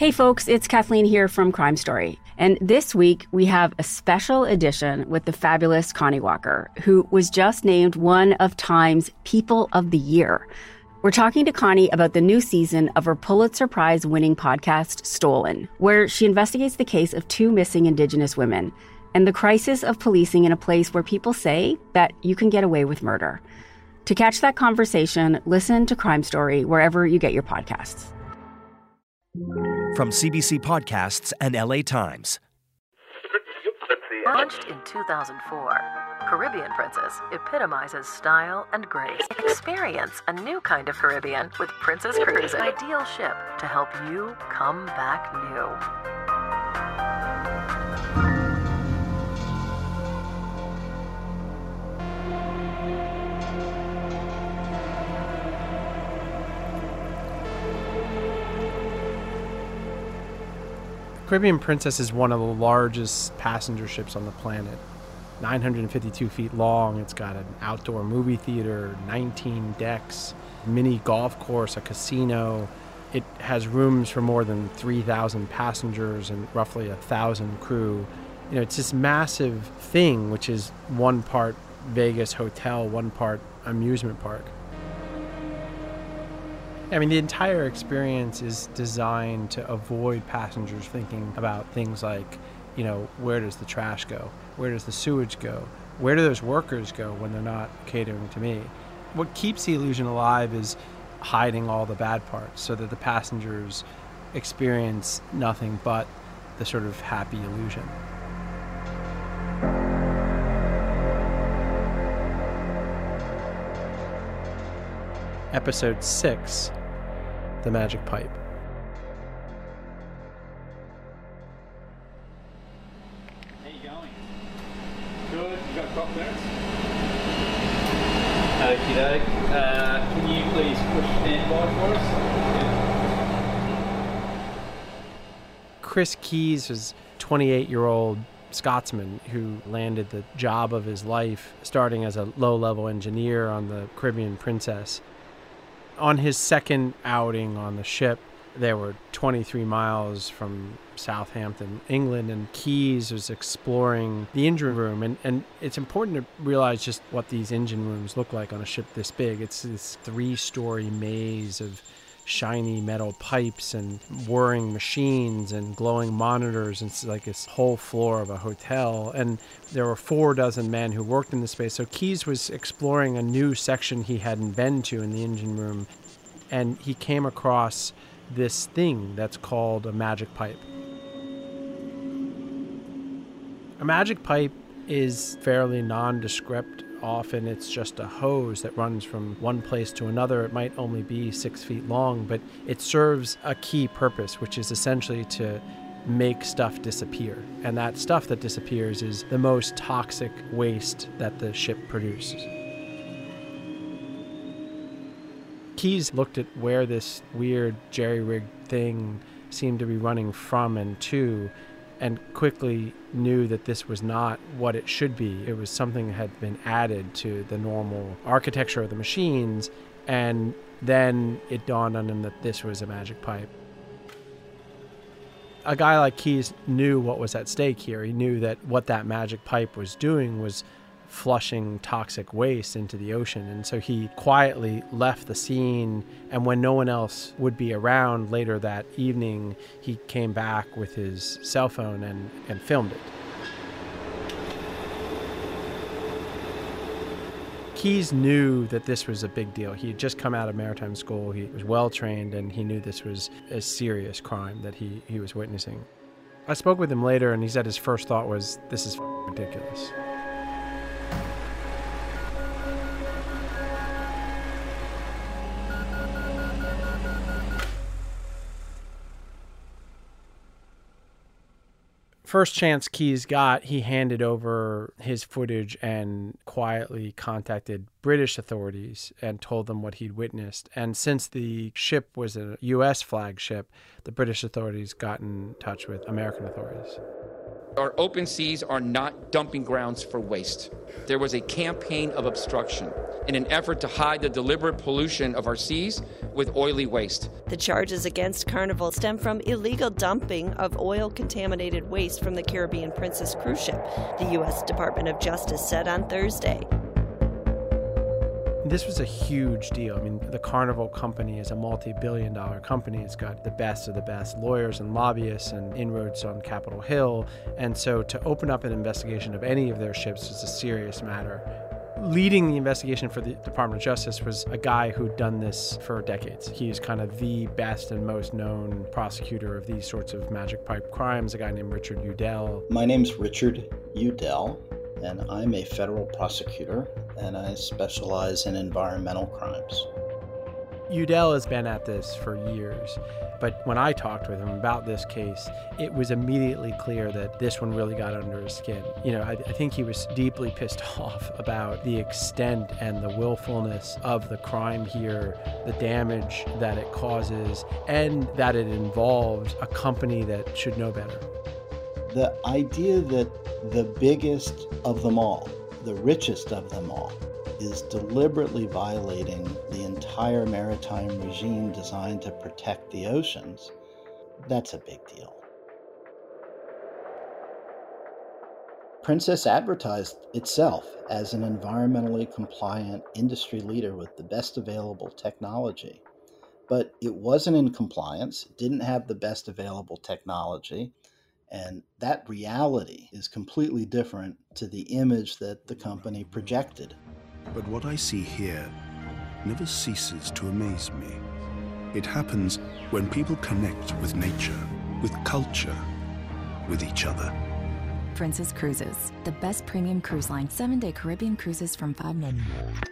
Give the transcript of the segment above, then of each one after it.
Hey folks, it's Kathleen here from Crime Story. And this week we have a special edition with the fabulous Connie Walker, who was just named one of Time's People of the Year. We're talking to Connie about the new season of her Pulitzer Prize winning podcast, Stolen, where she investigates the case of two missing Indigenous women and the crisis of policing in a place where people say that you can get away with murder. To catch that conversation, listen to Crime Story wherever you get your podcasts. From CBC Podcasts and LA Times. Launched in 2004, Caribbean Princess epitomizes style and grace. Experience a new kind of Caribbean with Princess Cruises, ideal ship to help you come back new. Caribbean Princess is one of the largest passenger ships on the planet. 952 feet long. It's got an outdoor movie theater, 19 decks, mini golf course, a casino. It has rooms for more than 3,000 passengers and roughly a thousand crew. You know, it's this massive thing, which is one part Vegas hotel, one part amusement park. I mean, the entire experience is designed to avoid passengers thinking about things like, you know, where does the trash go? Where does the sewage go? Where do those workers go when they're not catering to me? What keeps the illusion alive is hiding all the bad parts so that the passengers experience nothing but the sort of happy illusion. Episode 6 The Magic Pipe. How you going? Good. You got a couple minutes? Okie doke. Uh, can you please push standby for us? Chris Keays was 28 year old Scotsman who landed the job of his life starting as a low level engineer on the Caribbean Princess. On his second outing on the ship, they were 23 miles from Southampton, England, and Keays was exploring the engine room. And, and it's important to realize just what these engine rooms look like on a ship this big. It's this three story maze of shiny metal pipes and whirring machines and glowing monitors. And like this whole floor of a hotel. And there were four dozen men who worked in the space. So Keays was exploring a new section he hadn't been to in the engine room. And he came across this thing that's called a magic pipe. A magic pipe is fairly nondescript. Often it's just a hose that runs from one place to another. It might only be six feet long, but it serves a key purpose, which is essentially to make stuff disappear. And that stuff that disappears is the most toxic waste that the ship produces. Keays looked at where this weird jerry rig thing seemed to be running from and to, and quickly knew that this was not what it should be. It was something that had been added to the normal architecture of the machines, and then it dawned on him that this was a magic pipe. A guy like Keays knew what was at stake here. He knew that what that magic pipe was doing was flushing toxic waste into the ocean. And so he quietly left the scene. And when no one else would be around later that evening, he came back with his cell phone and, and filmed it. Keays knew that this was a big deal. He had just come out of maritime school. He was well trained and he knew this was a serious crime that he, he was witnessing. I spoke with him later and he said his first thought was, This is ridiculous. First chance Keays got, he handed over his footage and quietly contacted British authorities and told them what he'd witnessed. And since the ship was a U.S. flagship, the British authorities got in touch with American authorities. Our open seas are not dumping grounds for waste. There was a campaign of obstruction in an effort to hide the deliberate pollution of our seas with oily waste. The charges against Carnival stem from illegal dumping of oil contaminated waste from the Caribbean Princess cruise ship, the U.S. Department of Justice said on Thursday. This was a huge deal. I mean, the Carnival Company is a multi billion dollar company. It's got the best of the best lawyers and lobbyists and inroads on Capitol Hill. And so to open up an investigation of any of their ships was a serious matter. Leading the investigation for the Department of Justice was a guy who'd done this for decades. He's kind of the best and most known prosecutor of these sorts of magic pipe crimes, a guy named Richard Udell. My name's Richard Udell, and I'm a federal prosecutor and I specialize in environmental crimes. Udell has been at this for years, but when I talked with him about this case, it was immediately clear that this one really got under his skin. You know, I, I, think he was deeply pissed off about the extent and the willfulness of the crime here, the damage that it causes, and that it involves a company that should know better. The idea that the biggest of them all, the richest of them all, is deliberately violating the entire maritime regime designed to protect the oceans, that's a big deal. Princess advertised itself as an environmentally compliant industry leader with the best available technology. But it wasn't in compliance, didn't have the best available technology, and that reality is completely different to the image that the company projected. But what I see here never ceases to amaze me. It happens when people connect with nature, with culture, with each other. Princess Cruises, the best premium cruise line, seven day Caribbean cruises from five men. Five Million.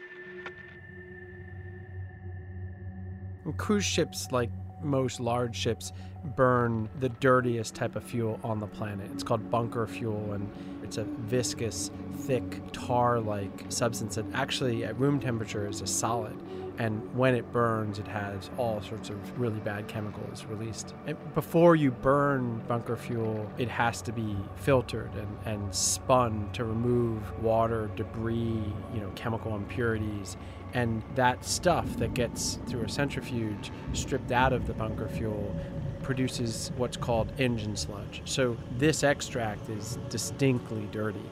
Cruise ships, like most large ships, burn the dirtiest type of fuel on the planet. It's called bunker fuel, and it's a viscous, thick, tar like substance that actually at room temperature is a solid. And when it burns, it has all sorts of really bad chemicals released. And before you burn bunker fuel, it has to be filtered and, and spun to remove water, debris, you know, chemical impurities and that stuff that gets through a centrifuge stripped out of the bunker fuel produces what's called engine sludge. So this extract is distinctly dirty.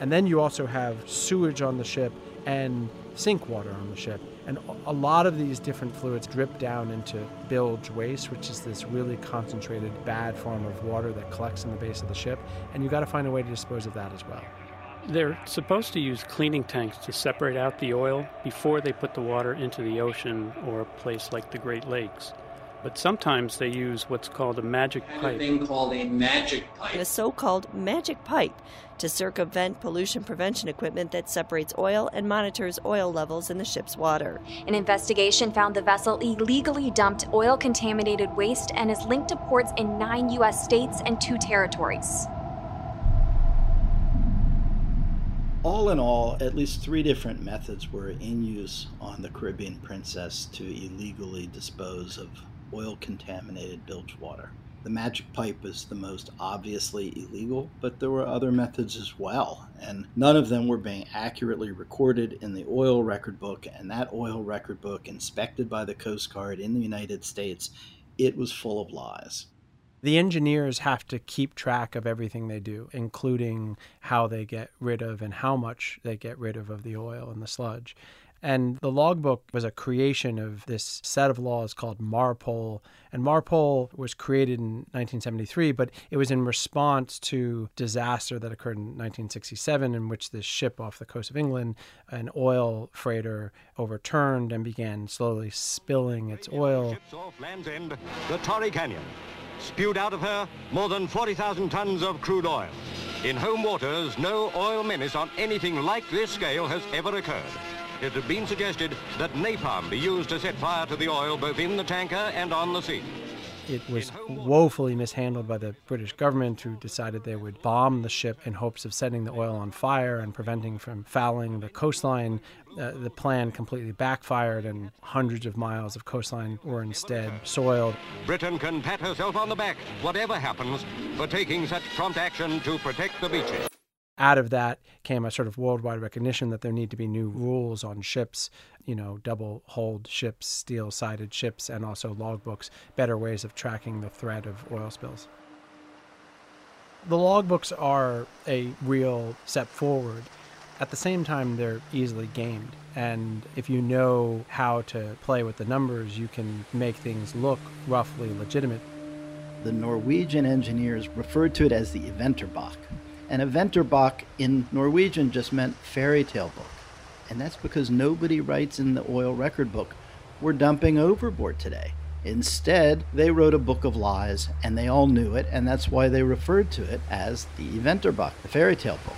And then you also have sewage on the ship and sink water on the ship. And a lot of these different fluids drip down into bilge waste, which is this really concentrated bad form of water that collects in the base of the ship. And you've got to find a way to dispose of that as well. They're supposed to use cleaning tanks to separate out the oil before they put the water into the ocean or a place like the Great Lakes. But sometimes they use what's called a magic pipe. A thing called a magic pipe. A so-called magic pipe to circumvent pollution prevention equipment that separates oil and monitors oil levels in the ship's water. An investigation found the vessel illegally dumped oil-contaminated waste and is linked to ports in 9 US states and 2 territories. All in all, at least three different methods were in use on the Caribbean Princess to illegally dispose of oil contaminated bilge water. The magic pipe is the most obviously illegal, but there were other methods as well, and none of them were being accurately recorded in the oil record book. And that oil record book, inspected by the Coast Guard in the United States, it was full of lies. The engineers have to keep track of everything they do, including how they get rid of and how much they get rid of of the oil and the sludge. And the logbook was a creation of this set of laws called MARPOL. And MARPOL was created in 1973, but it was in response to disaster that occurred in 1967, in which this ship off the coast of England, an oil freighter, overturned and began slowly spilling its oil. Off Land's End, the Torrey Canyon. Spewed out of her more than 40,000 tons of crude oil. In home waters, no oil menace on anything like this scale has ever occurred it had been suggested that napalm be used to set fire to the oil both in the tanker and on the sea. It was woefully mishandled by the British government, who decided they would bomb the ship in hopes of setting the oil on fire and preventing from fouling the coastline. Uh, the plan completely backfired, and hundreds of miles of coastline were instead soiled. Britain can pat herself on the back, whatever happens, for taking such prompt action to protect the beaches out of that came a sort of worldwide recognition that there need to be new rules on ships, you know, double hulled ships, steel sided ships, and also logbooks, better ways of tracking the threat of oil spills. The logbooks are a real step forward. At the same time, they're easily gamed. And if you know how to play with the numbers, you can make things look roughly legitimate. The Norwegian engineers referred to it as the Eventyrbok, and Eventyrbok in Norwegian just meant fairy tale book. And that's because nobody writes in the oil record book, we're dumping overboard today. Instead, they wrote a book of lies, and they all knew it, and that's why they referred to it as the Eventyrbok, the fairy tale book.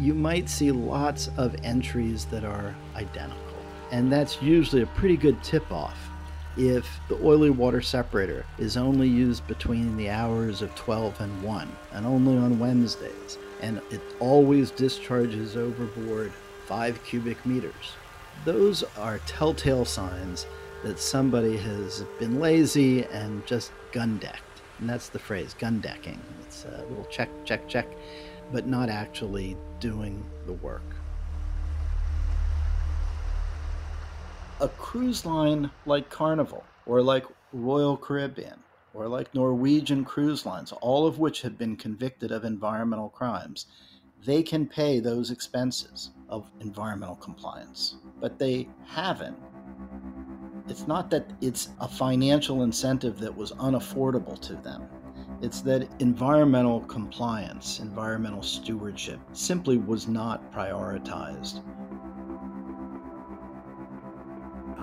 You might see lots of entries that are identical, and that's usually a pretty good tip off if the oily water separator is only used between the hours of 12 and 1 and only on Wednesdays, and it always discharges overboard 5 cubic meters. Those are telltale signs that somebody has been lazy and just gun decked. And that's the phrase, gun decking. It's a little check, check, check, but not actually doing the work. A cruise line like Carnival or like Royal Caribbean or like Norwegian cruise lines, all of which have been convicted of environmental crimes, they can pay those expenses of environmental compliance, but they haven't. It's not that it's a financial incentive that was unaffordable to them. It's that environmental compliance, environmental stewardship simply was not prioritized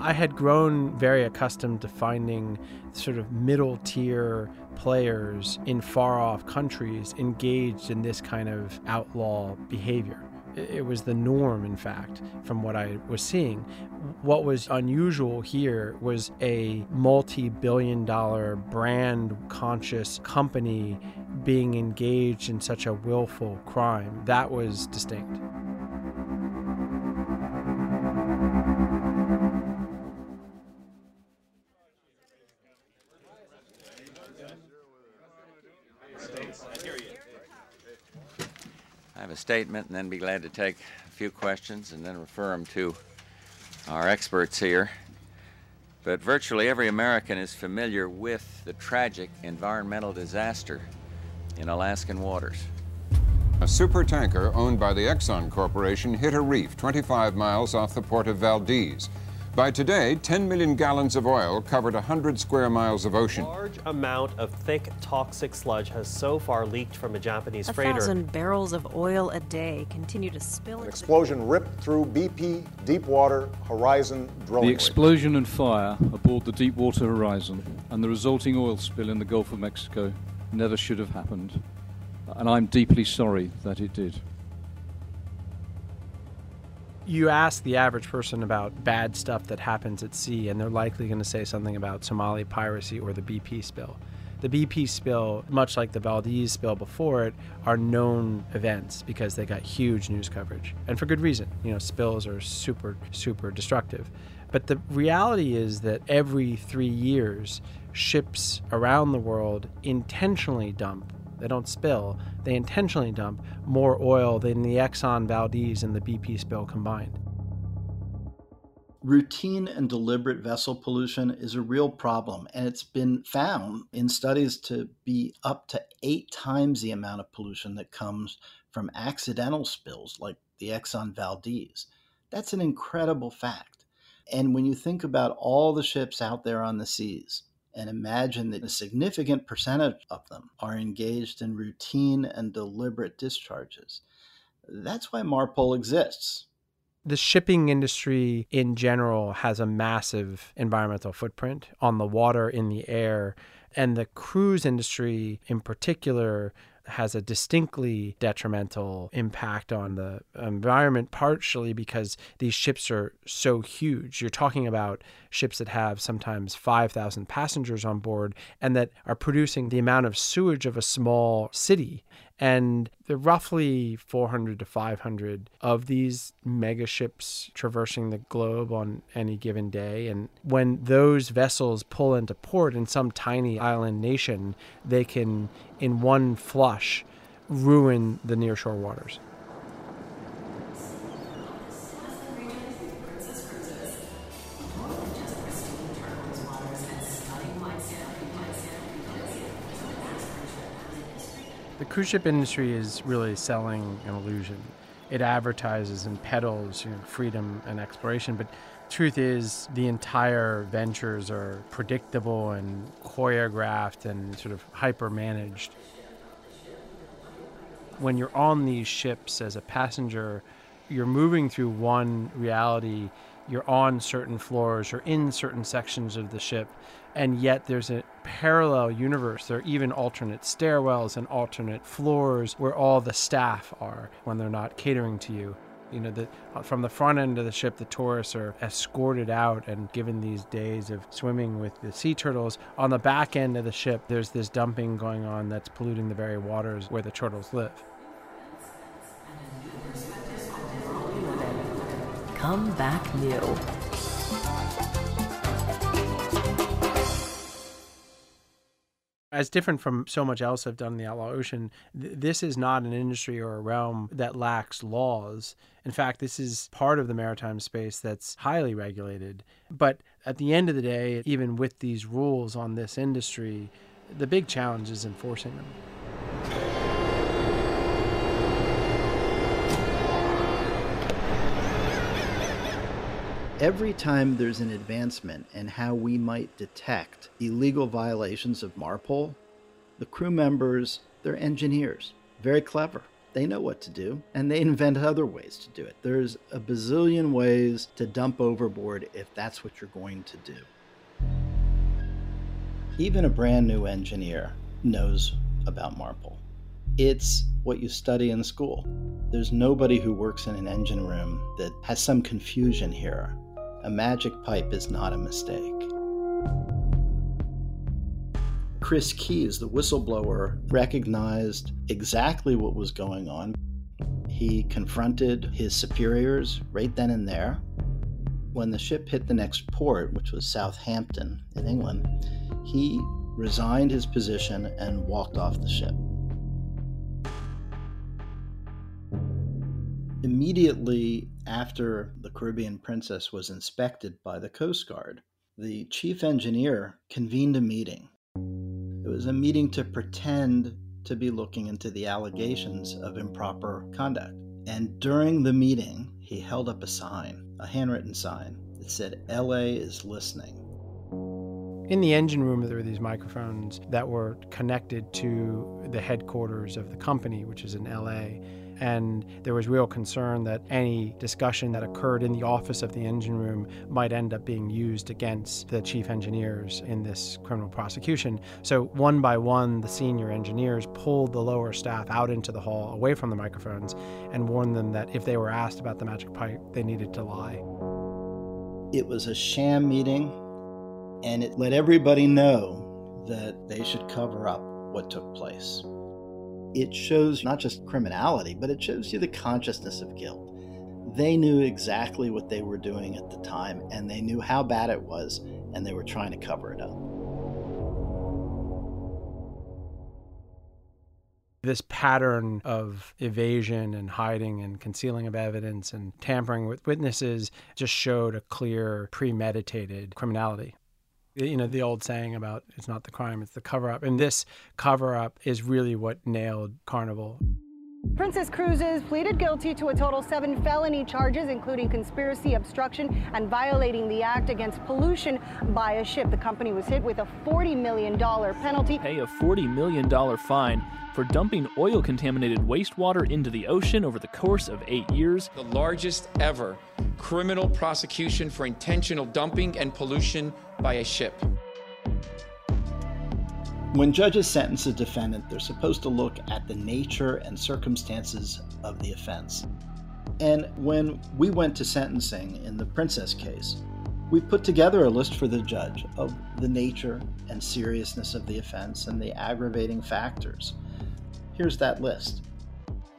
I had grown very accustomed to finding sort of middle tier players in far off countries engaged in this kind of outlaw behavior. It was the norm, in fact, from what I was seeing. What was unusual here was a multi billion dollar brand conscious company being engaged in such a willful crime. That was distinct. Statement and then be glad to take a few questions and then refer them to our experts here. But virtually every American is familiar with the tragic environmental disaster in Alaskan waters. A supertanker owned by the Exxon Corporation hit a reef 25 miles off the port of Valdez. By today, 10 million gallons of oil covered 100 square miles of ocean. A large amount of thick, toxic sludge has so far leaked from a Japanese a freighter. A thousand barrels of oil a day continue to spill. An explosion ripped through BP Deepwater Horizon drilling. The explosion and fire aboard the Deepwater Horizon and the resulting oil spill in the Gulf of Mexico never should have happened. And I'm deeply sorry that it did you ask the average person about bad stuff that happens at sea, and they're likely going to say something about Somali piracy or the BP spill. The BP spill, much like the Valdez spill before it, are known events because they got huge news coverage, and for good reason. You know, spills are super, super destructive. But the reality is that every three years, ships around the world intentionally dump they don't spill, they intentionally dump more oil than the Exxon Valdez and the BP spill combined. Routine and deliberate vessel pollution is a real problem, and it's been found in studies to be up to eight times the amount of pollution that comes from accidental spills like the Exxon Valdez. That's an incredible fact. And when you think about all the ships out there on the seas, and imagine that a significant percentage of them are engaged in routine and deliberate discharges. That's why MARPOL exists. The shipping industry in general has a massive environmental footprint on the water, in the air, and the cruise industry in particular has a distinctly detrimental impact on the environment, partially because these ships are so huge. You're talking about ships that have sometimes 5,000 passengers on board and that are producing the amount of sewage of a small city. And there are roughly 400 to 500 of these mega ships traversing the globe on any given day. And when those vessels pull into port in some tiny island nation, they can, in one flush, ruin the nearshore waters. The cruise ship industry is really selling an illusion. It advertises and peddles you know, freedom and exploration, but truth is the entire ventures are predictable and choreographed and sort of hyper managed. When you're on these ships as a passenger, you're moving through one reality. You're on certain floors or in certain sections of the ship, and yet there's a parallel universe. There are even alternate stairwells and alternate floors where all the staff are when they're not catering to you. You know, that uh, from the front end of the ship, the tourists are escorted out and given these days of swimming with the sea turtles. On the back end of the ship, there's this dumping going on that's polluting the very waters where the turtles live. Come back new. As different from so much else I've done in the outlaw ocean, th- this is not an industry or a realm that lacks laws. In fact, this is part of the maritime space that's highly regulated. But at the end of the day, even with these rules on this industry, the big challenge is enforcing them. Every time there's an advancement in how we might detect illegal violations of MARPOL, the crew members, they're engineers, very clever. They know what to do, and they invent other ways to do it. There's a bazillion ways to dump overboard if that's what you're going to do. Even a brand new engineer knows about MARPOL. It's what you study in school. There's nobody who works in an engine room that has some confusion here a magic pipe is not a mistake. Chris Keays, the whistleblower, recognized exactly what was going on. He confronted his superiors right then and there. When the ship hit the next port, which was Southampton in England, he resigned his position and walked off the ship. Immediately after the Caribbean Princess was inspected by the Coast Guard, the chief engineer convened a meeting. It was a meeting to pretend to be looking into the allegations of improper conduct. And during the meeting, he held up a sign, a handwritten sign. that said, LA is listening. In the engine room, there were these microphones that were connected to the headquarters of the company, which is in LA and there was real concern that any discussion that occurred in the office of the engine room might end up being used against the chief engineers in this criminal prosecution. So, one by one, the senior engineers pulled the lower staff out into the hall away from the microphones and warned them that if they were asked about the magic pipe, they needed to lie. It was a sham meeting, and it let everybody know that they should cover up what took place it shows not just criminality, but it shows you the consciousness of guilt. They knew exactly what they were doing at the time, and they knew how bad it was, and they were trying to cover it up. This pattern of evasion and hiding and concealing of evidence and tampering with witnesses just showed a clear, premeditated criminality you know the old saying about it's not the crime it's the cover up and this cover up is really what nailed carnival Princess Cruises pleaded guilty to a total seven felony charges, including conspiracy, obstruction, and violating the act against pollution by a ship. The company was hit with a $40 million penalty. Pay a $40 million fine for dumping oil contaminated wastewater into the ocean over the course of eight years. The largest ever criminal prosecution for intentional dumping and pollution by a ship. When judges sentence a defendant, they're supposed to look at the nature and circumstances of the offense. And when we went to sentencing in the Princess case, we put together a list for the judge of the nature and seriousness of the offense and the aggravating factors. Here's that list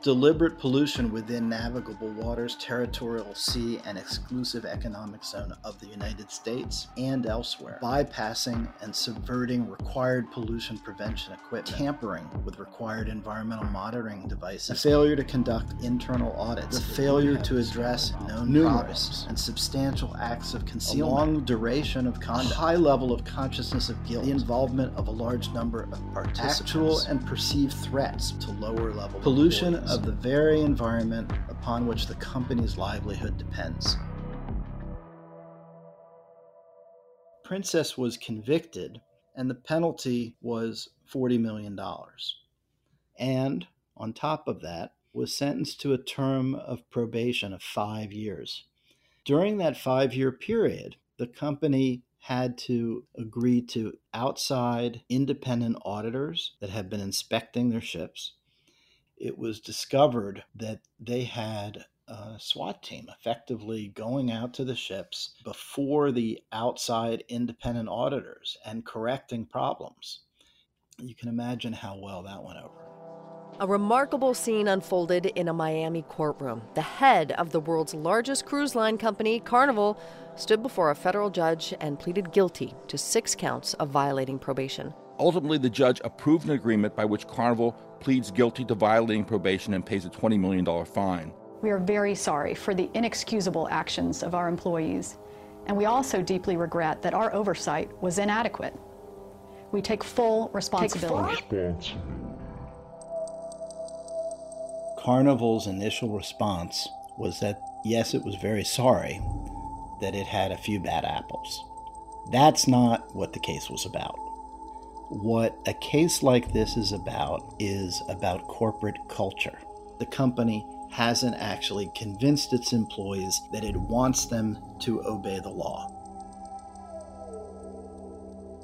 deliberate pollution within navigable waters, territorial sea, and exclusive economic zone of the United States and elsewhere, bypassing and subverting required pollution prevention equipment, tampering with required environmental monitoring devices, the failure to conduct internal audits, the failure to address known numerous. and substantial acts of concealment, a long duration of conduct, a high level of consciousness of guilt, the involvement of a large number of participants, actual and perceived threats to lower level pollution of the very environment upon which the company's livelihood depends. Princess was convicted, and the penalty was $40 million. And on top of that, was sentenced to a term of probation of five years. During that five year period, the company had to agree to outside independent auditors that had been inspecting their ships it was discovered that they had a SWAT team effectively going out to the ships before the outside independent auditors and correcting problems. You can imagine how well that went over. A remarkable scene unfolded in a Miami courtroom. The head of the world's largest cruise line company, Carnival, stood before a federal judge and pleaded guilty to six counts of violating probation. Ultimately, the judge approved an agreement by which Carnival pleads guilty to violating probation and pays a $20 million fine. We are very sorry for the inexcusable actions of our employees, and we also deeply regret that our oversight was inadequate. We take full responsibility. Take full. Carnival's initial response was that, yes, it was very sorry that it had a few bad apples. That's not what the case was about. What a case like this is about is about corporate culture. The company hasn't actually convinced its employees that it wants them to obey the law.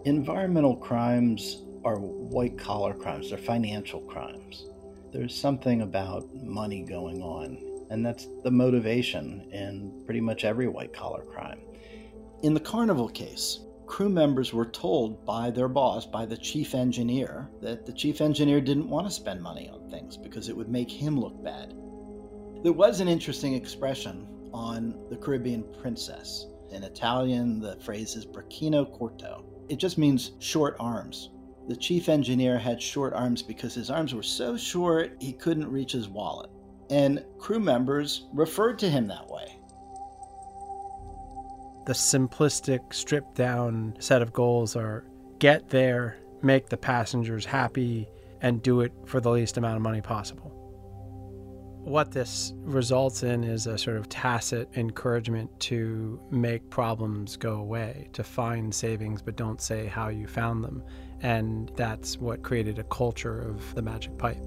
Environmental crimes are white collar crimes, they're financial crimes. There's something about money going on, and that's the motivation in pretty much every white collar crime. In the Carnival case, crew members were told by their boss, by the chief engineer, that the chief engineer didn't want to spend money on things because it would make him look bad. There was an interesting expression on the Caribbean Princess. In Italian, the phrase is braccino corto. It just means short arms. The chief engineer had short arms because his arms were so short he couldn't reach his wallet. And crew members referred to him that way the simplistic, stripped down set of goals are get there, make the passengers happy, and do it for the least amount of money possible. What this results in is a sort of tacit encouragement to make problems go away, to find savings but don't say how you found them. And that's what created a culture of the magic pipe.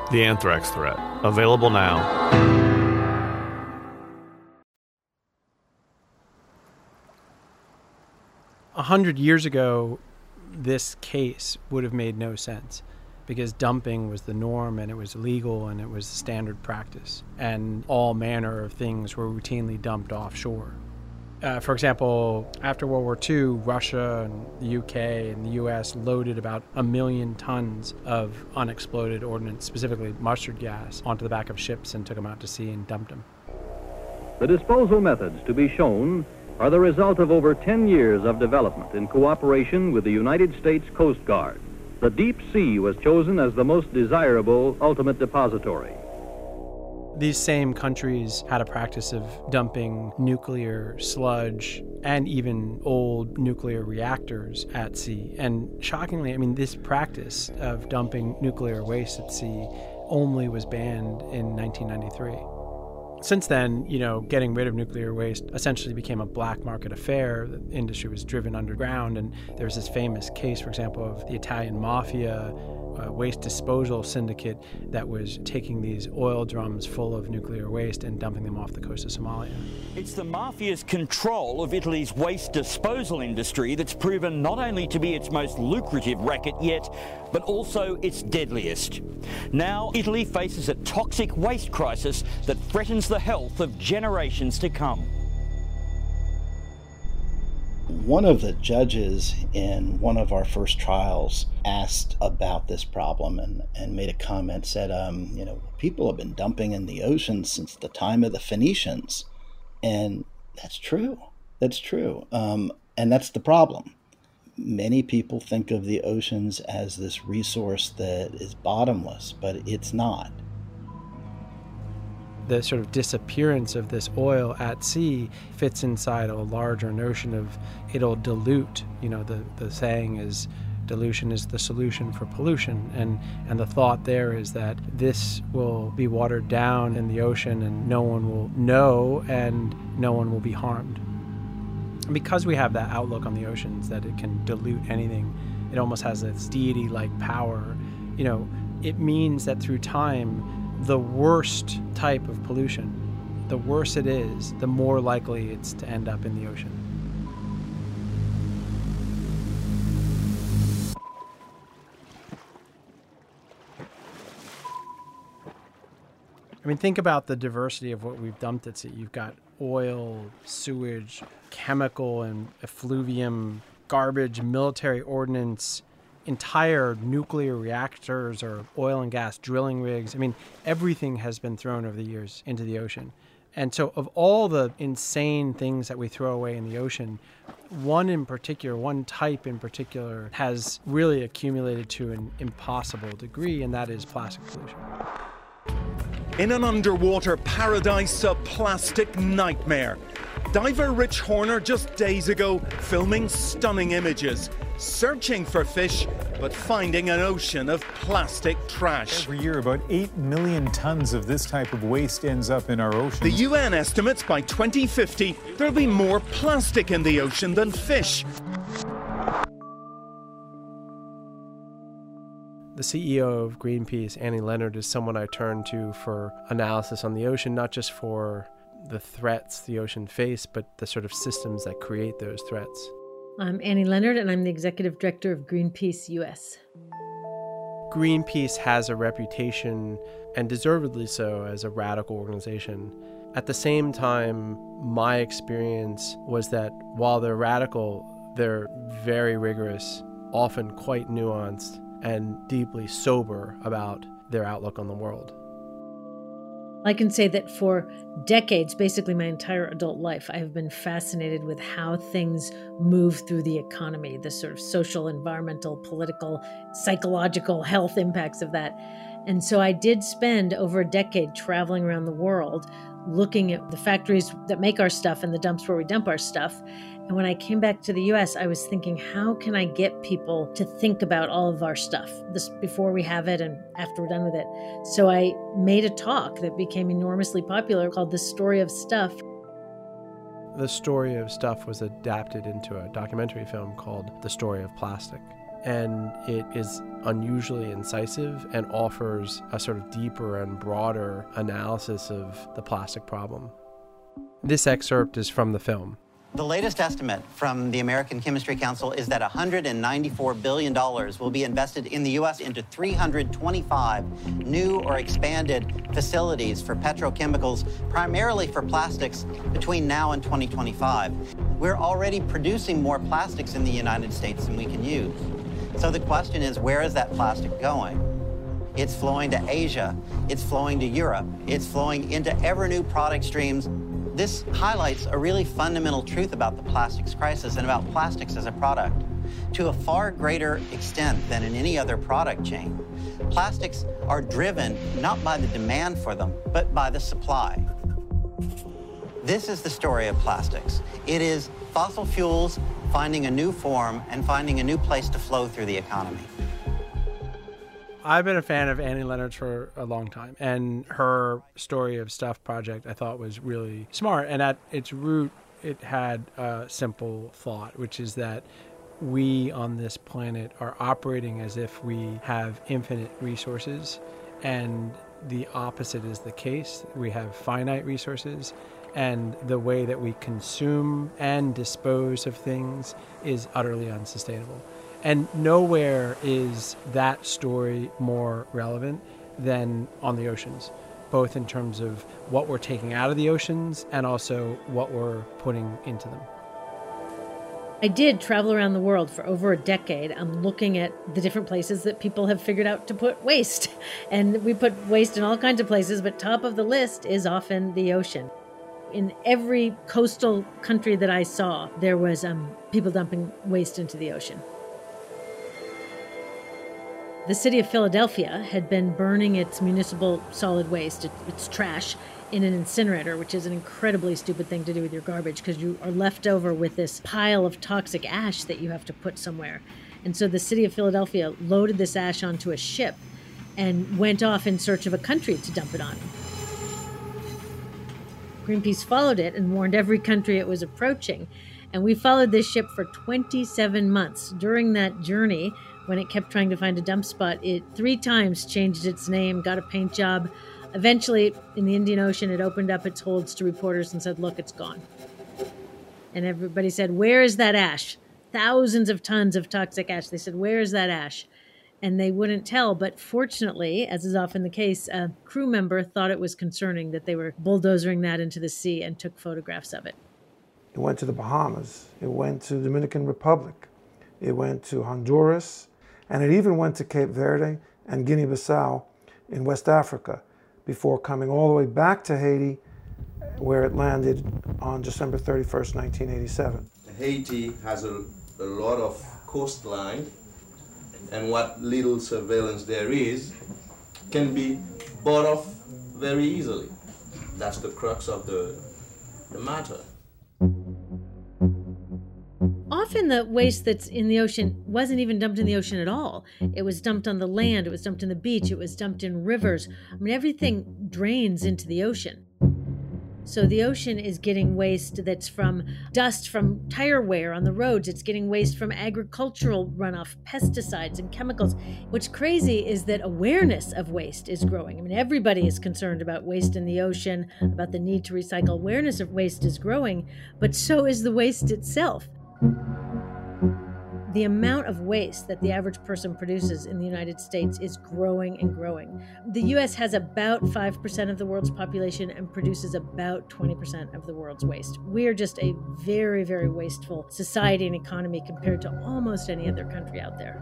The Anthrax Threat. Available now. a hundred years ago, this case would have made no sense because dumping was the norm and it was legal and it was standard practice, and all manner of things were routinely dumped offshore. Uh, for example, after World War II, Russia and the UK and the US loaded about a million tons of unexploded ordnance, specifically mustard gas, onto the back of ships and took them out to sea and dumped them. The disposal methods to be shown are the result of over 10 years of development in cooperation with the United States Coast Guard. The deep sea was chosen as the most desirable ultimate depository. These same countries had a practice of dumping nuclear sludge and even old nuclear reactors at sea. And shockingly, I mean, this practice of dumping nuclear waste at sea only was banned in 1993. Since then, you know, getting rid of nuclear waste essentially became a black market affair. The industry was driven underground, and there's this famous case, for example, of the Italian mafia waste disposal syndicate that was taking these oil drums full of nuclear waste and dumping them off the coast of Somalia. It's the mafia's control of Italy's waste disposal industry that's proven not only to be its most lucrative racket yet, but also its deadliest. Now, Italy faces a toxic waste crisis that threatens the health of generations to come one of the judges in one of our first trials asked about this problem and, and made a comment said um, you know people have been dumping in the ocean since the time of the phoenicians. And that's true. That's true. Um, and that's the problem. Many people think of the oceans as this resource that is bottomless but it's not the sort of disappearance of this oil at sea fits inside a larger notion of it'll dilute. You know, the, the saying is dilution is the solution for pollution. And, and the thought there is that this will be watered down in the ocean and no one will know and no one will be harmed. And because we have that outlook on the oceans that it can dilute anything, it almost has this deity like power. You know, it means that through time, the worst type of pollution, the worse it is, the more likely it's to end up in the ocean. I mean, think about the diversity of what we've dumped at sea. You've got oil, sewage, chemical and effluvium, garbage, military ordnance, entire nuclear reactors or oil and gas drilling rigs. I mean, everything has been thrown over the years into the ocean. And so, of all the insane things that we throw away in the ocean, one in particular, one type in particular, has really accumulated to an impossible degree, and that is plastic pollution. In an underwater paradise, a plastic nightmare. Diver Rich Horner just days ago filming stunning images searching for fish, but finding an ocean of plastic trash. Every year, about 8 million tons of this type of waste ends up in our ocean. The UN estimates by 2050 there'll be more plastic in the ocean than fish. The CEO of Greenpeace, Annie Leonard, is someone I turn to for analysis on the ocean, not just for the threats the ocean face, but the sort of systems that create those threats. I'm Annie Leonard, and I'm the executive director of Greenpeace US. Greenpeace has a reputation, and deservedly so, as a radical organization. At the same time, my experience was that while they're radical, they're very rigorous, often quite nuanced, and deeply sober about their outlook on the world. I can say that for decades, basically my entire adult life, I have been fascinated with how things move through the economy, the sort of social, environmental, political, psychological health impacts of that. And so I did spend over a decade traveling around the world looking at the factories that make our stuff and the dumps where we dump our stuff and when I came back to the US, I was thinking, how can I get people to think about all of our stuff this before we have it and after we're done with it? So I made a talk that became enormously popular called The Story of Stuff. The Story of Stuff was adapted into a documentary film called The Story of Plastic. And it is unusually incisive and offers a sort of deeper and broader analysis of the plastic problem. This excerpt is from the film. The latest estimate from the American Chemistry Council is that $194 billion will be invested in the U.S. into 325 new or expanded facilities for petrochemicals, primarily for plastics, between now and 2025. We're already producing more plastics in the United States than we can use. So the question is, where is that plastic going? It's flowing to Asia, it's flowing to Europe, it's flowing into ever new product streams this highlights a really fundamental truth about the plastics crisis and about plastics as a product. to a far greater extent than in any other product chain. Plastics are driven not by the demand for them, but by the supply. This is the story of plastics. It is fossil fuels finding a new form and finding a new place to flow through the economy. I've been a fan of Annie Leonard for a long time, and her story of Stuff project I thought was really smart. And at its root, it had a simple thought, which is that we on this planet are operating as if we have infinite resources, and the opposite is the case. We have finite resources, and the way that we consume and dispose of things is utterly unsustainable. And nowhere is that story more relevant than on the oceans, both in terms of what we're taking out of the oceans and also what we're putting into them. I did travel around the world for over a decade. I'm looking at the different places that people have figured out to put waste. And we put waste in all kinds of places, but top of the list is often the ocean. In every coastal country that I saw, there was um, people dumping waste into the ocean. The city of Philadelphia had been burning its municipal solid waste, its trash, in an incinerator, which is an incredibly stupid thing to do with your garbage because you are left over with this pile of toxic ash that you have to put somewhere. And so the city of Philadelphia loaded this ash onto a ship and went off in search of a country to dump it on. Greenpeace followed it and warned every country it was approaching. And we followed this ship for 27 months. During that journey, when it kept trying to find a dump spot, it three times changed its name, got a paint job. Eventually, in the Indian Ocean, it opened up its holds to reporters and said, Look, it's gone. And everybody said, Where is that ash? Thousands of tons of toxic ash. They said, Where is that ash? And they wouldn't tell. But fortunately, as is often the case, a crew member thought it was concerning that they were bulldozering that into the sea and took photographs of it. It went to the Bahamas. It went to the Dominican Republic. It went to Honduras. And it even went to Cape Verde and Guinea Bissau in West Africa before coming all the way back to Haiti, where it landed on December 31st, 1987. Haiti has a, a lot of coastline, and what little surveillance there is can be bought off very easily. That's the crux of the, the matter often the waste that's in the ocean wasn't even dumped in the ocean at all. It was dumped on the land, it was dumped in the beach, it was dumped in rivers. I mean, everything drains into the ocean. So the ocean is getting waste that's from dust from tire wear on the roads. It's getting waste from agricultural runoff, pesticides and chemicals. What's crazy is that awareness of waste is growing. I mean, everybody is concerned about waste in the ocean, about the need to recycle. Awareness of waste is growing, but so is the waste itself. The amount of waste that the average person produces in the United States is growing and growing. The US has about 5% of the world's population and produces about 20% of the world's waste. We are just a very, very wasteful society and economy compared to almost any other country out there.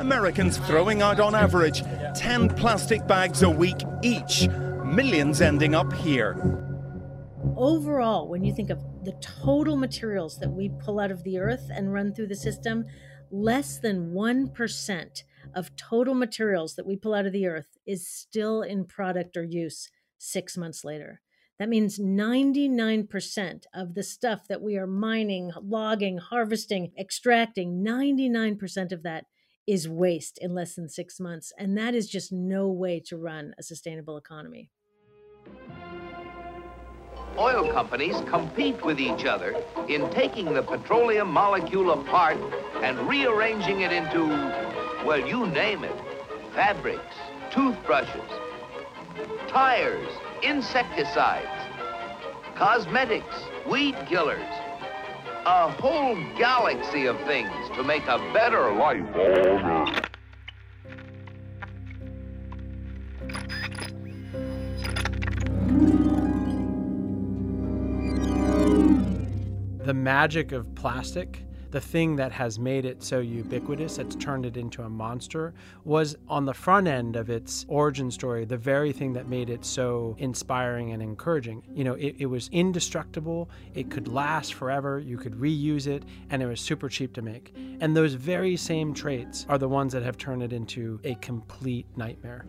Americans throwing out on average 10 plastic bags a week each, millions ending up here overall, when you think of the total materials that we pull out of the earth and run through the system, less than 1% of total materials that we pull out of the earth is still in product or use six months later. That means 99% of the stuff that we are mining, logging, harvesting, extracting, 99% of that is waste in less than six months. And that is just no way to run a sustainable economy oil companies compete with each other in taking the petroleum molecule apart and rearranging it into, well, you name it, fabrics, toothbrushes, tires, insecticides, cosmetics, weed killers, a whole galaxy of things to make a better life magic of plastic the thing that has made it so ubiquitous, that's turned it into a monster, was on the front end of its origin story, the very thing that made it so inspiring and encouraging. You know, it, it was indestructible, it could last forever, you could reuse it, and it was super cheap to make. And those very same traits are the ones that have turned it into a complete nightmare.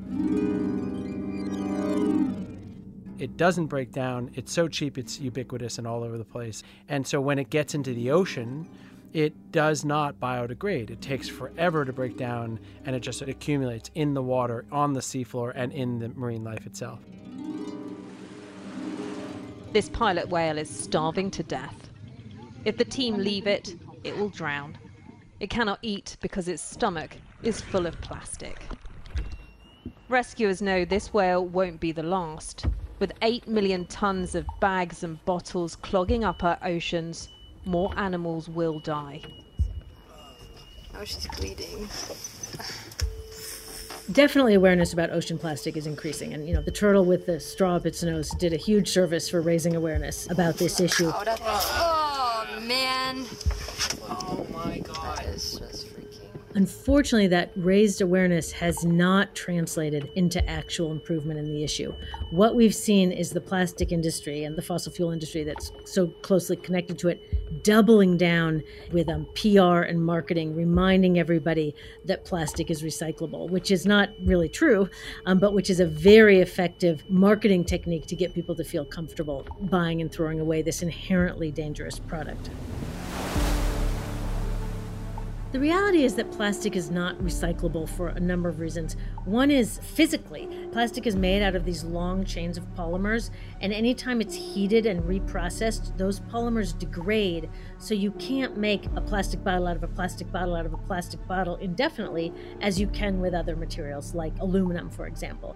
It doesn't break down. It's so cheap, it's ubiquitous and all over the place. And so when it gets into the ocean, it does not biodegrade. It takes forever to break down and it just accumulates in the water, on the seafloor, and in the marine life itself. This pilot whale is starving to death. If the team leave it, it will drown. It cannot eat because its stomach is full of plastic. Rescuers know this whale won't be the last. With 8 million tons of bags and bottles clogging up our oceans, more animals will die. Oh, she's bleeding. Definitely awareness about ocean plastic is increasing. And, you know, the turtle with the straw up its nose did a huge service for raising awareness about this issue. Oh, oh man. Oh, my God. Unfortunately, that raised awareness has not translated into actual improvement in the issue. What we've seen is the plastic industry and the fossil fuel industry that's so closely connected to it doubling down with um, PR and marketing, reminding everybody that plastic is recyclable, which is not really true, um, but which is a very effective marketing technique to get people to feel comfortable buying and throwing away this inherently dangerous product. The reality is that plastic is not recyclable for a number of reasons. One is physically, plastic is made out of these long chains of polymers, and anytime it's heated and reprocessed, those polymers degrade. So you can't make a plastic bottle out of a plastic bottle out of a plastic bottle indefinitely, as you can with other materials like aluminum, for example.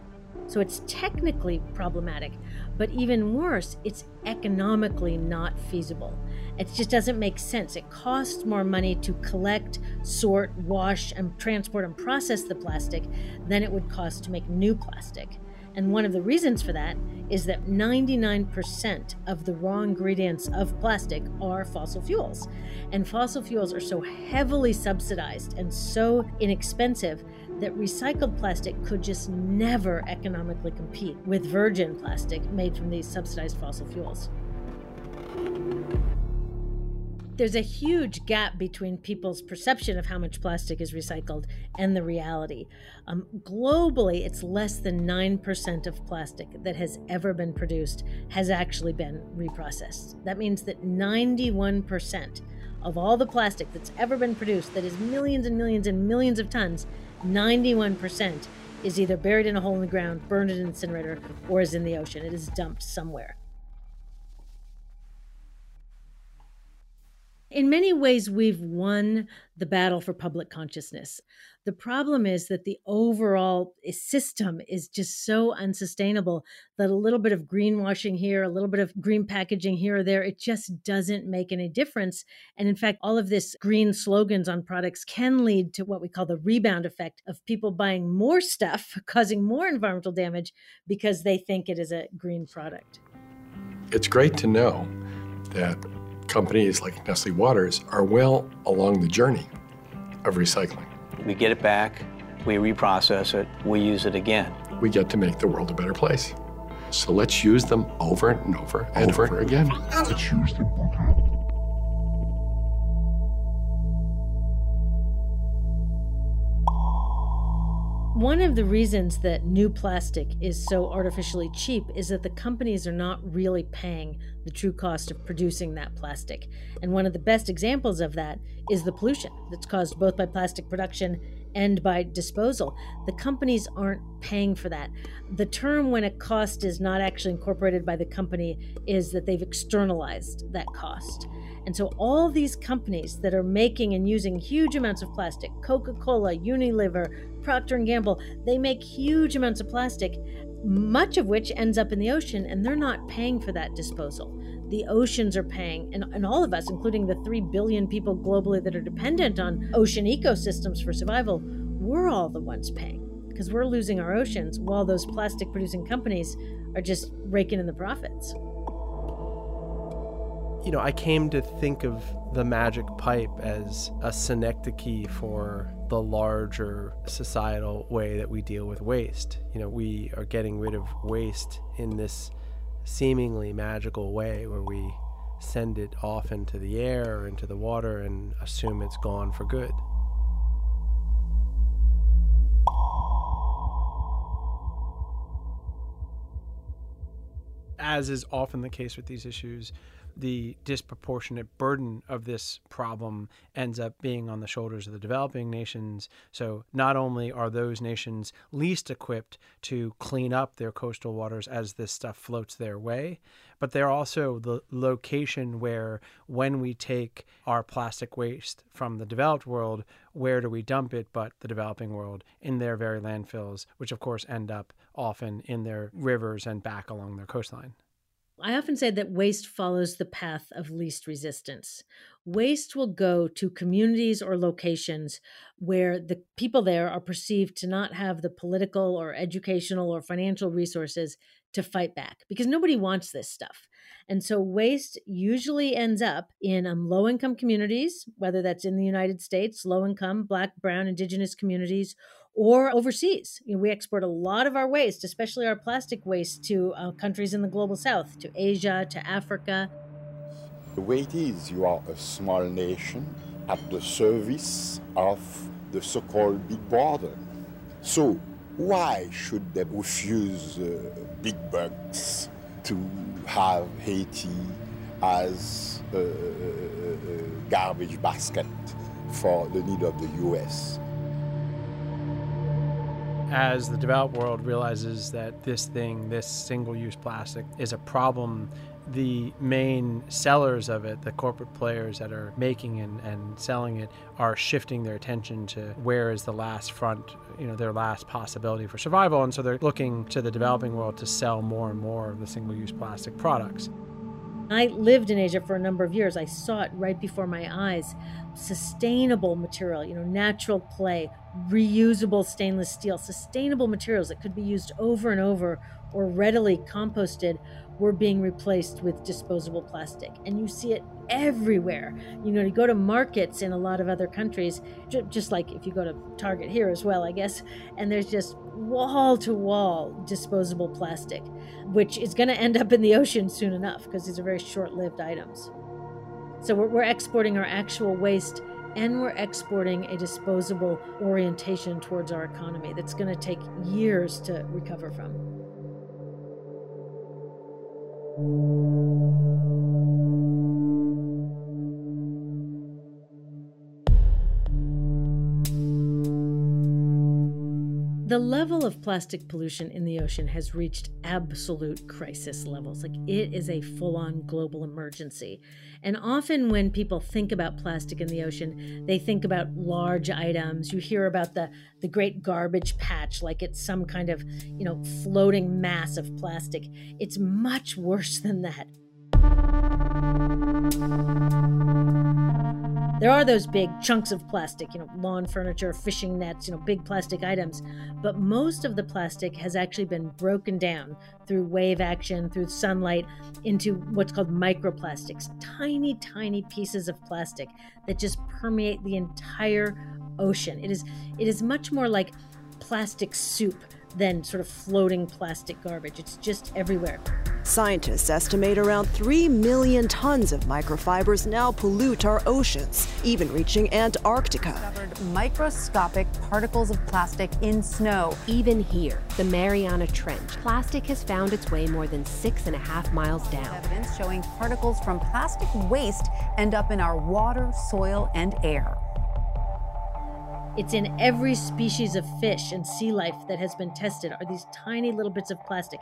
So it's technically problematic, but even worse, it's economically not feasible. It just doesn't make sense. It costs more money to collect, sort, wash, and transport and process the plastic than it would cost to make new plastic. And one of the reasons for that is that 99% of the raw ingredients of plastic are fossil fuels. And fossil fuels are so heavily subsidized and so inexpensive that recycled plastic could just never economically compete with virgin plastic made from these subsidized fossil fuels. There's a huge gap between people's perception of how much plastic is recycled and the reality. Um, globally, it's less than 9% of plastic that has ever been produced has actually been reprocessed. That means that 91% of all the plastic that's ever been produced, that is millions and millions and millions of tons, 91% is either buried in a hole in the ground, burned in an incinerator, or is in the ocean. It is dumped somewhere. In many ways, we've won the battle for public consciousness. The problem is that the overall eh, system is just so unsustainable that a little bit of greenwashing here, a little bit of green packaging here or there, it just doesn't make any difference. And in fact, all of this green slogans on products can lead to what we call the rebound effect of people buying more stuff, causing more environmental damage because they think it is a green product. It's great to know that companies like Nestle Waters are well along the journey of recycling. We get it back, we reprocess it, we use it again. We get to make the world a better place. So let's use them over and over and over, over again. Let's use them One of the reasons that new plastic is so artificially cheap is that the companies are not really paying the true cost of producing that plastic. And one of the best examples of that is the pollution that's caused both by plastic production and by disposal. The companies aren't paying for that. The term when a cost is not actually incorporated by the company is that they've externalized that cost. And so all these companies that are making and using huge amounts of plastic, Coca-Cola, Unilever, Procter & Gamble, they make huge amounts of plastic, much of which ends up in the ocean and they're not paying for that disposal. The oceans are paying, and, and all of us, including the 3 billion people globally that are dependent on ocean ecosystems for survival, we're all the ones paying because we're losing our oceans while those plastic producing companies are just raking in the profits. You know, I came to think of the magic pipe as a synecdoche for the larger societal way that we deal with waste. You know, we are getting rid of waste in this seemingly magical way where we send it off into the air or into the water and assume it's gone for good. As is often the case with these issues, the disproportionate burden of this problem ends up being on the shoulders of the developing nations. So, not only are those nations least equipped to clean up their coastal waters as this stuff floats their way, but they're also the location where, when we take our plastic waste from the developed world, where do we dump it but the developing world in their very landfills, which of course end up often in their rivers and back along their coastline. I often say that waste follows the path of least resistance. Waste will go to communities or locations where the people there are perceived to not have the political or educational or financial resources to fight back because nobody wants this stuff. And so waste usually ends up in um, low income communities, whether that's in the United States, low income, black, brown, indigenous communities, or overseas. You know, we export a lot of our waste, especially our plastic waste, to uh, countries in the global south, to Asia, to Africa. The way it is, you are a small nation at the service of the so called big brother. So, why should they refuse uh, big bucks to have Haiti as a, a, a garbage basket for the need of the US? As the developed world realizes that this thing, this single use plastic, is a problem, the main sellers of it, the corporate players that are making and, and selling it, are shifting their attention to where is the last front, you know, their last possibility for survival. And so they're looking to the developing world to sell more and more of the single use plastic products. I lived in Asia for a number of years. I saw it right before my eyes. Sustainable material, you know, natural clay, reusable stainless steel, sustainable materials that could be used over and over or readily composted were being replaced with disposable plastic. And you see it everywhere. You know, you go to markets in a lot of other countries, just like if you go to Target here as well, I guess, and there's just wall to wall disposable plastic, which is going to end up in the ocean soon enough because these are very short lived items. So we're, we're exporting our actual waste and we're exporting a disposable orientation towards our economy that's going to take years to recover from. The level of plastic pollution in the ocean has reached absolute crisis levels. Like it is a full on global emergency. And often when people think about plastic in the ocean, they think about large items. You hear about the, the great garbage patch, like it's some kind of, you know, floating mass of plastic. It's much worse than that. There are those big chunks of plastic, you know, lawn furniture, fishing nets, you know, big plastic items, but most of the plastic has actually been broken down through wave action, through sunlight, into what's called microplastics, tiny, tiny pieces of plastic that just permeate the entire ocean. It is it is much more like plastic soup than sort of floating plastic garbage. It's just everywhere. Scientists estimate around 3 million tons of microfibers now pollute our oceans, even reaching Antarctica. Microscopic particles of plastic in snow. Even here, the Mariana Trench, plastic has found its way more than six and a half miles down. Evidence showing particles from plastic waste end up in our water, soil, and air. It's in every species of fish and sea life that has been tested are these tiny little bits of plastic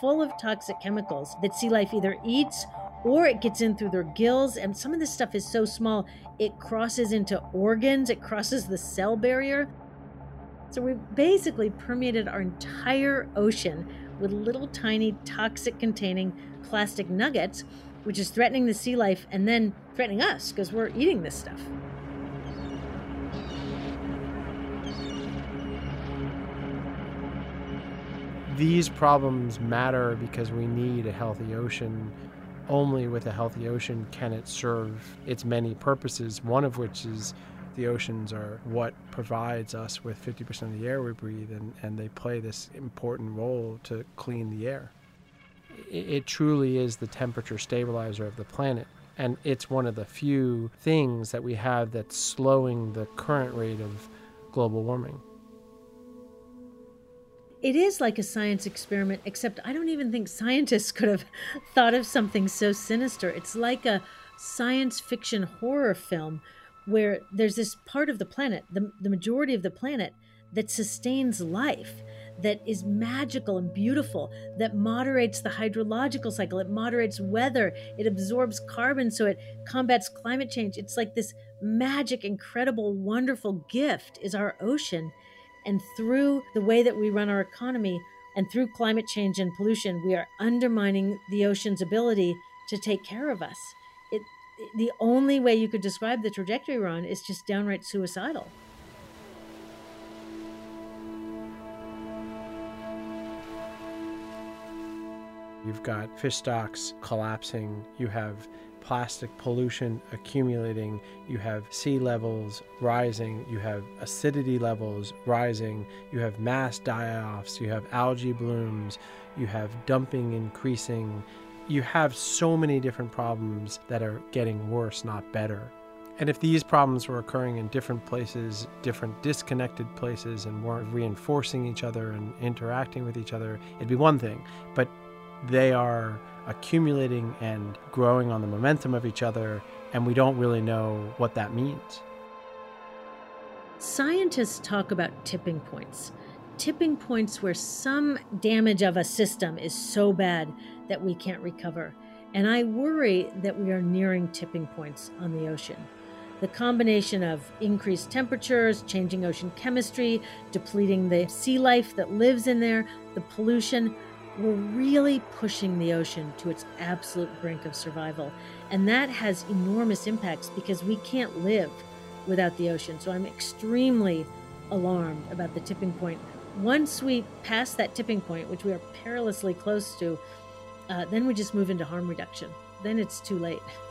full of toxic chemicals that sea life either eats or it gets in through their gills and some of this stuff is so small it crosses into organs, it crosses the cell barrier. So we've basically permeated our entire ocean with little tiny toxic containing plastic nuggets which is threatening the sea life and then threatening us because we're eating this stuff. These problems matter because we need a healthy ocean only with a healthy ocean can it serve its many purposes, one of which is the oceans are what provides us with 50% of the air we breathe, and, and they play this important role to clean the air. It, it truly is the temperature stabilizer of the planet, and it's one of the few things that we have that's slowing the current rate of global warming. It is like a science experiment, except I don't even think scientists could have thought of something so sinister. It's like a science fiction horror film where there's this part of the planet, the, the majority of the planet, that sustains life, that is magical and beautiful, that moderates the hydrological cycle, it moderates weather, it absorbs carbon so it combats climate change. It's like this magic, incredible, wonderful gift is our ocean. And through the way that we run our economy and through climate change and pollution, we are undermining the ocean's ability to take care of us. It, the only way you could describe the trajectory we're on is just downright suicidal. You've got fish stocks collapsing, you have plastic pollution accumulating, you have sea levels rising, you have acidity levels rising, you have mass die offs, you have algae blooms, you have dumping increasing. You have so many different problems that are getting worse, not better. And if these problems were occurring in different places, different disconnected places, and weren't reinforcing each other and interacting with each other, it'd be one thing. But they are accumulating and growing on the momentum of each other, and we don't really know what that means. Scientists talk about tipping points. Tipping points where some damage of a system is so bad that we can't recover. And I worry that we are nearing tipping points on the ocean. The combination of increased temperatures, changing ocean chemistry, depleting the sea life that lives in there, the pollution, we're really pushing the ocean to its absolute brink of survival. And that has enormous impacts because we can't live without the ocean. So I'm extremely alarmed about the tipping point. Once we pass that tipping point, which we are perilously close to, uh, then we just move into harm reduction. Then it's too late.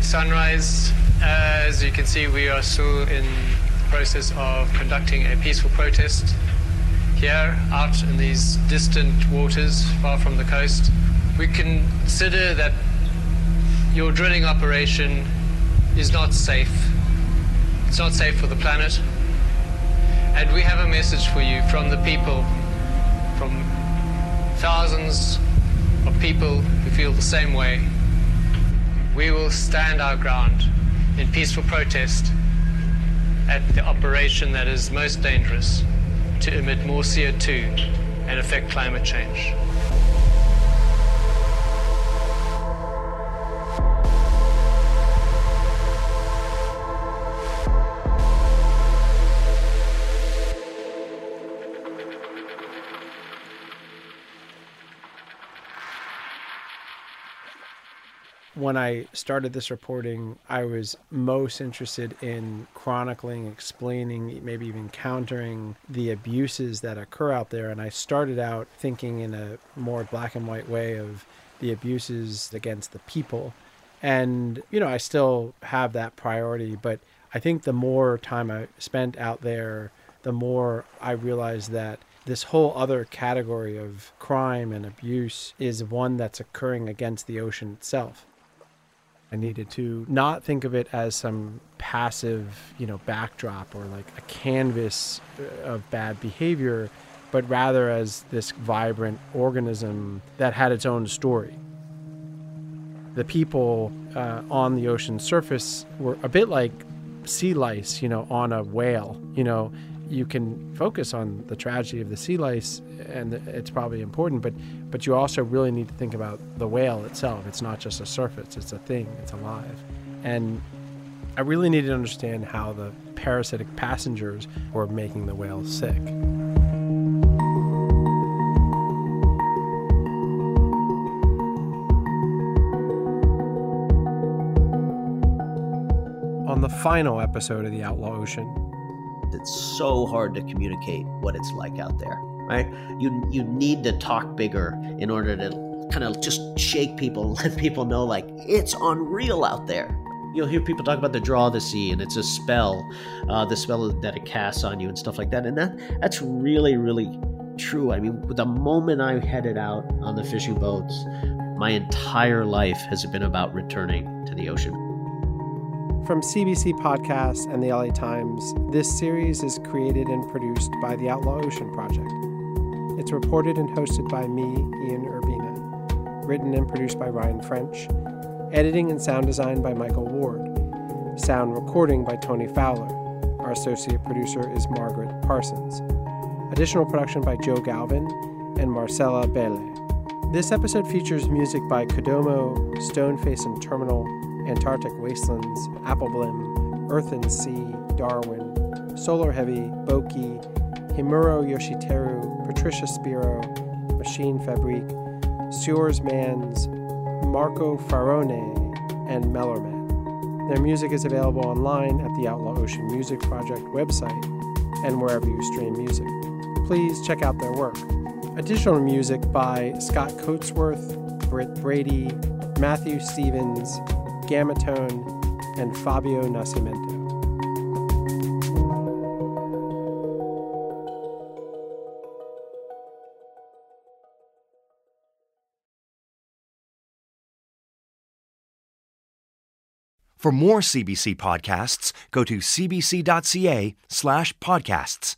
Sunrise. As you can see, we are still in the process of conducting a peaceful protest here out in these distant waters far from the coast. We consider that your drilling operation is not safe. It's not safe for the planet. And we have a message for you from the people, from thousands of people who feel the same way we will stand our ground in peaceful protest at the operation that is most dangerous to emit more CO2 and affect climate change. When I started this reporting, I was most interested in chronicling, explaining, maybe even countering the abuses that occur out there. And I started out thinking in a more black and white way of the abuses against the people. And, you know, I still have that priority, but I think the more time I spent out there, the more I realized that this whole other category of crime and abuse is one that's occurring against the ocean itself. I needed to not think of it as some passive, you know, backdrop or like a canvas uh, of bad behavior, but rather as this vibrant organism that had its own story. The people uh, on the ocean surface were a bit like sea lice, you know, on a whale. You know, you can focus on the tragedy of the sea lice, and it's probably important, but but you also really need to think about the whale itself. It's not just a surface; it's a thing. It's alive, and I really needed to understand how the parasitic passengers were making the whale sick. On the final episode of The Outlaw Ocean, it's so hard to communicate what it's like out there, right? You you need to talk bigger in order to kind of just shake people let people know like it's unreal out there. You'll hear people talk about the draw of the sea, and it's a spell, uh, the spell that it casts on you, and stuff like that. And that that's really, really true. I mean, the moment I headed out on the fishing boats, my entire life has been about returning to the ocean. From CBC Podcasts and the LA Times, this series is created and produced by the Outlaw Ocean Project. It's reported and hosted by me, Ian Urbina. Written and produced by Ryan French. Editing and sound design by Michael Ward. Sound recording by Tony Fowler. Our associate producer is Margaret Parsons. Additional production by Joe Galvin and Marcella Bele. This episode features music by Kodomo, Stoneface and Terminal, Antarctic Wastelands, Appleblim, Earth and Sea, Darwin, Solar Heavy, Boki, Himuro Yoshiteru, Patricia Spiro, Machinefabriek, Sewers Mans, Marco Farone, and Mellerman. Their music is available online at the Outlaw Ocean Music Project website and wherever you stream music. Please check out their work. Additional music by Scott Coatsworth, Britt Brady, Matthew Stevens, Gamatone, and Fabio Nascimento. For more CBC podcasts, go to cbc.ca slash podcasts.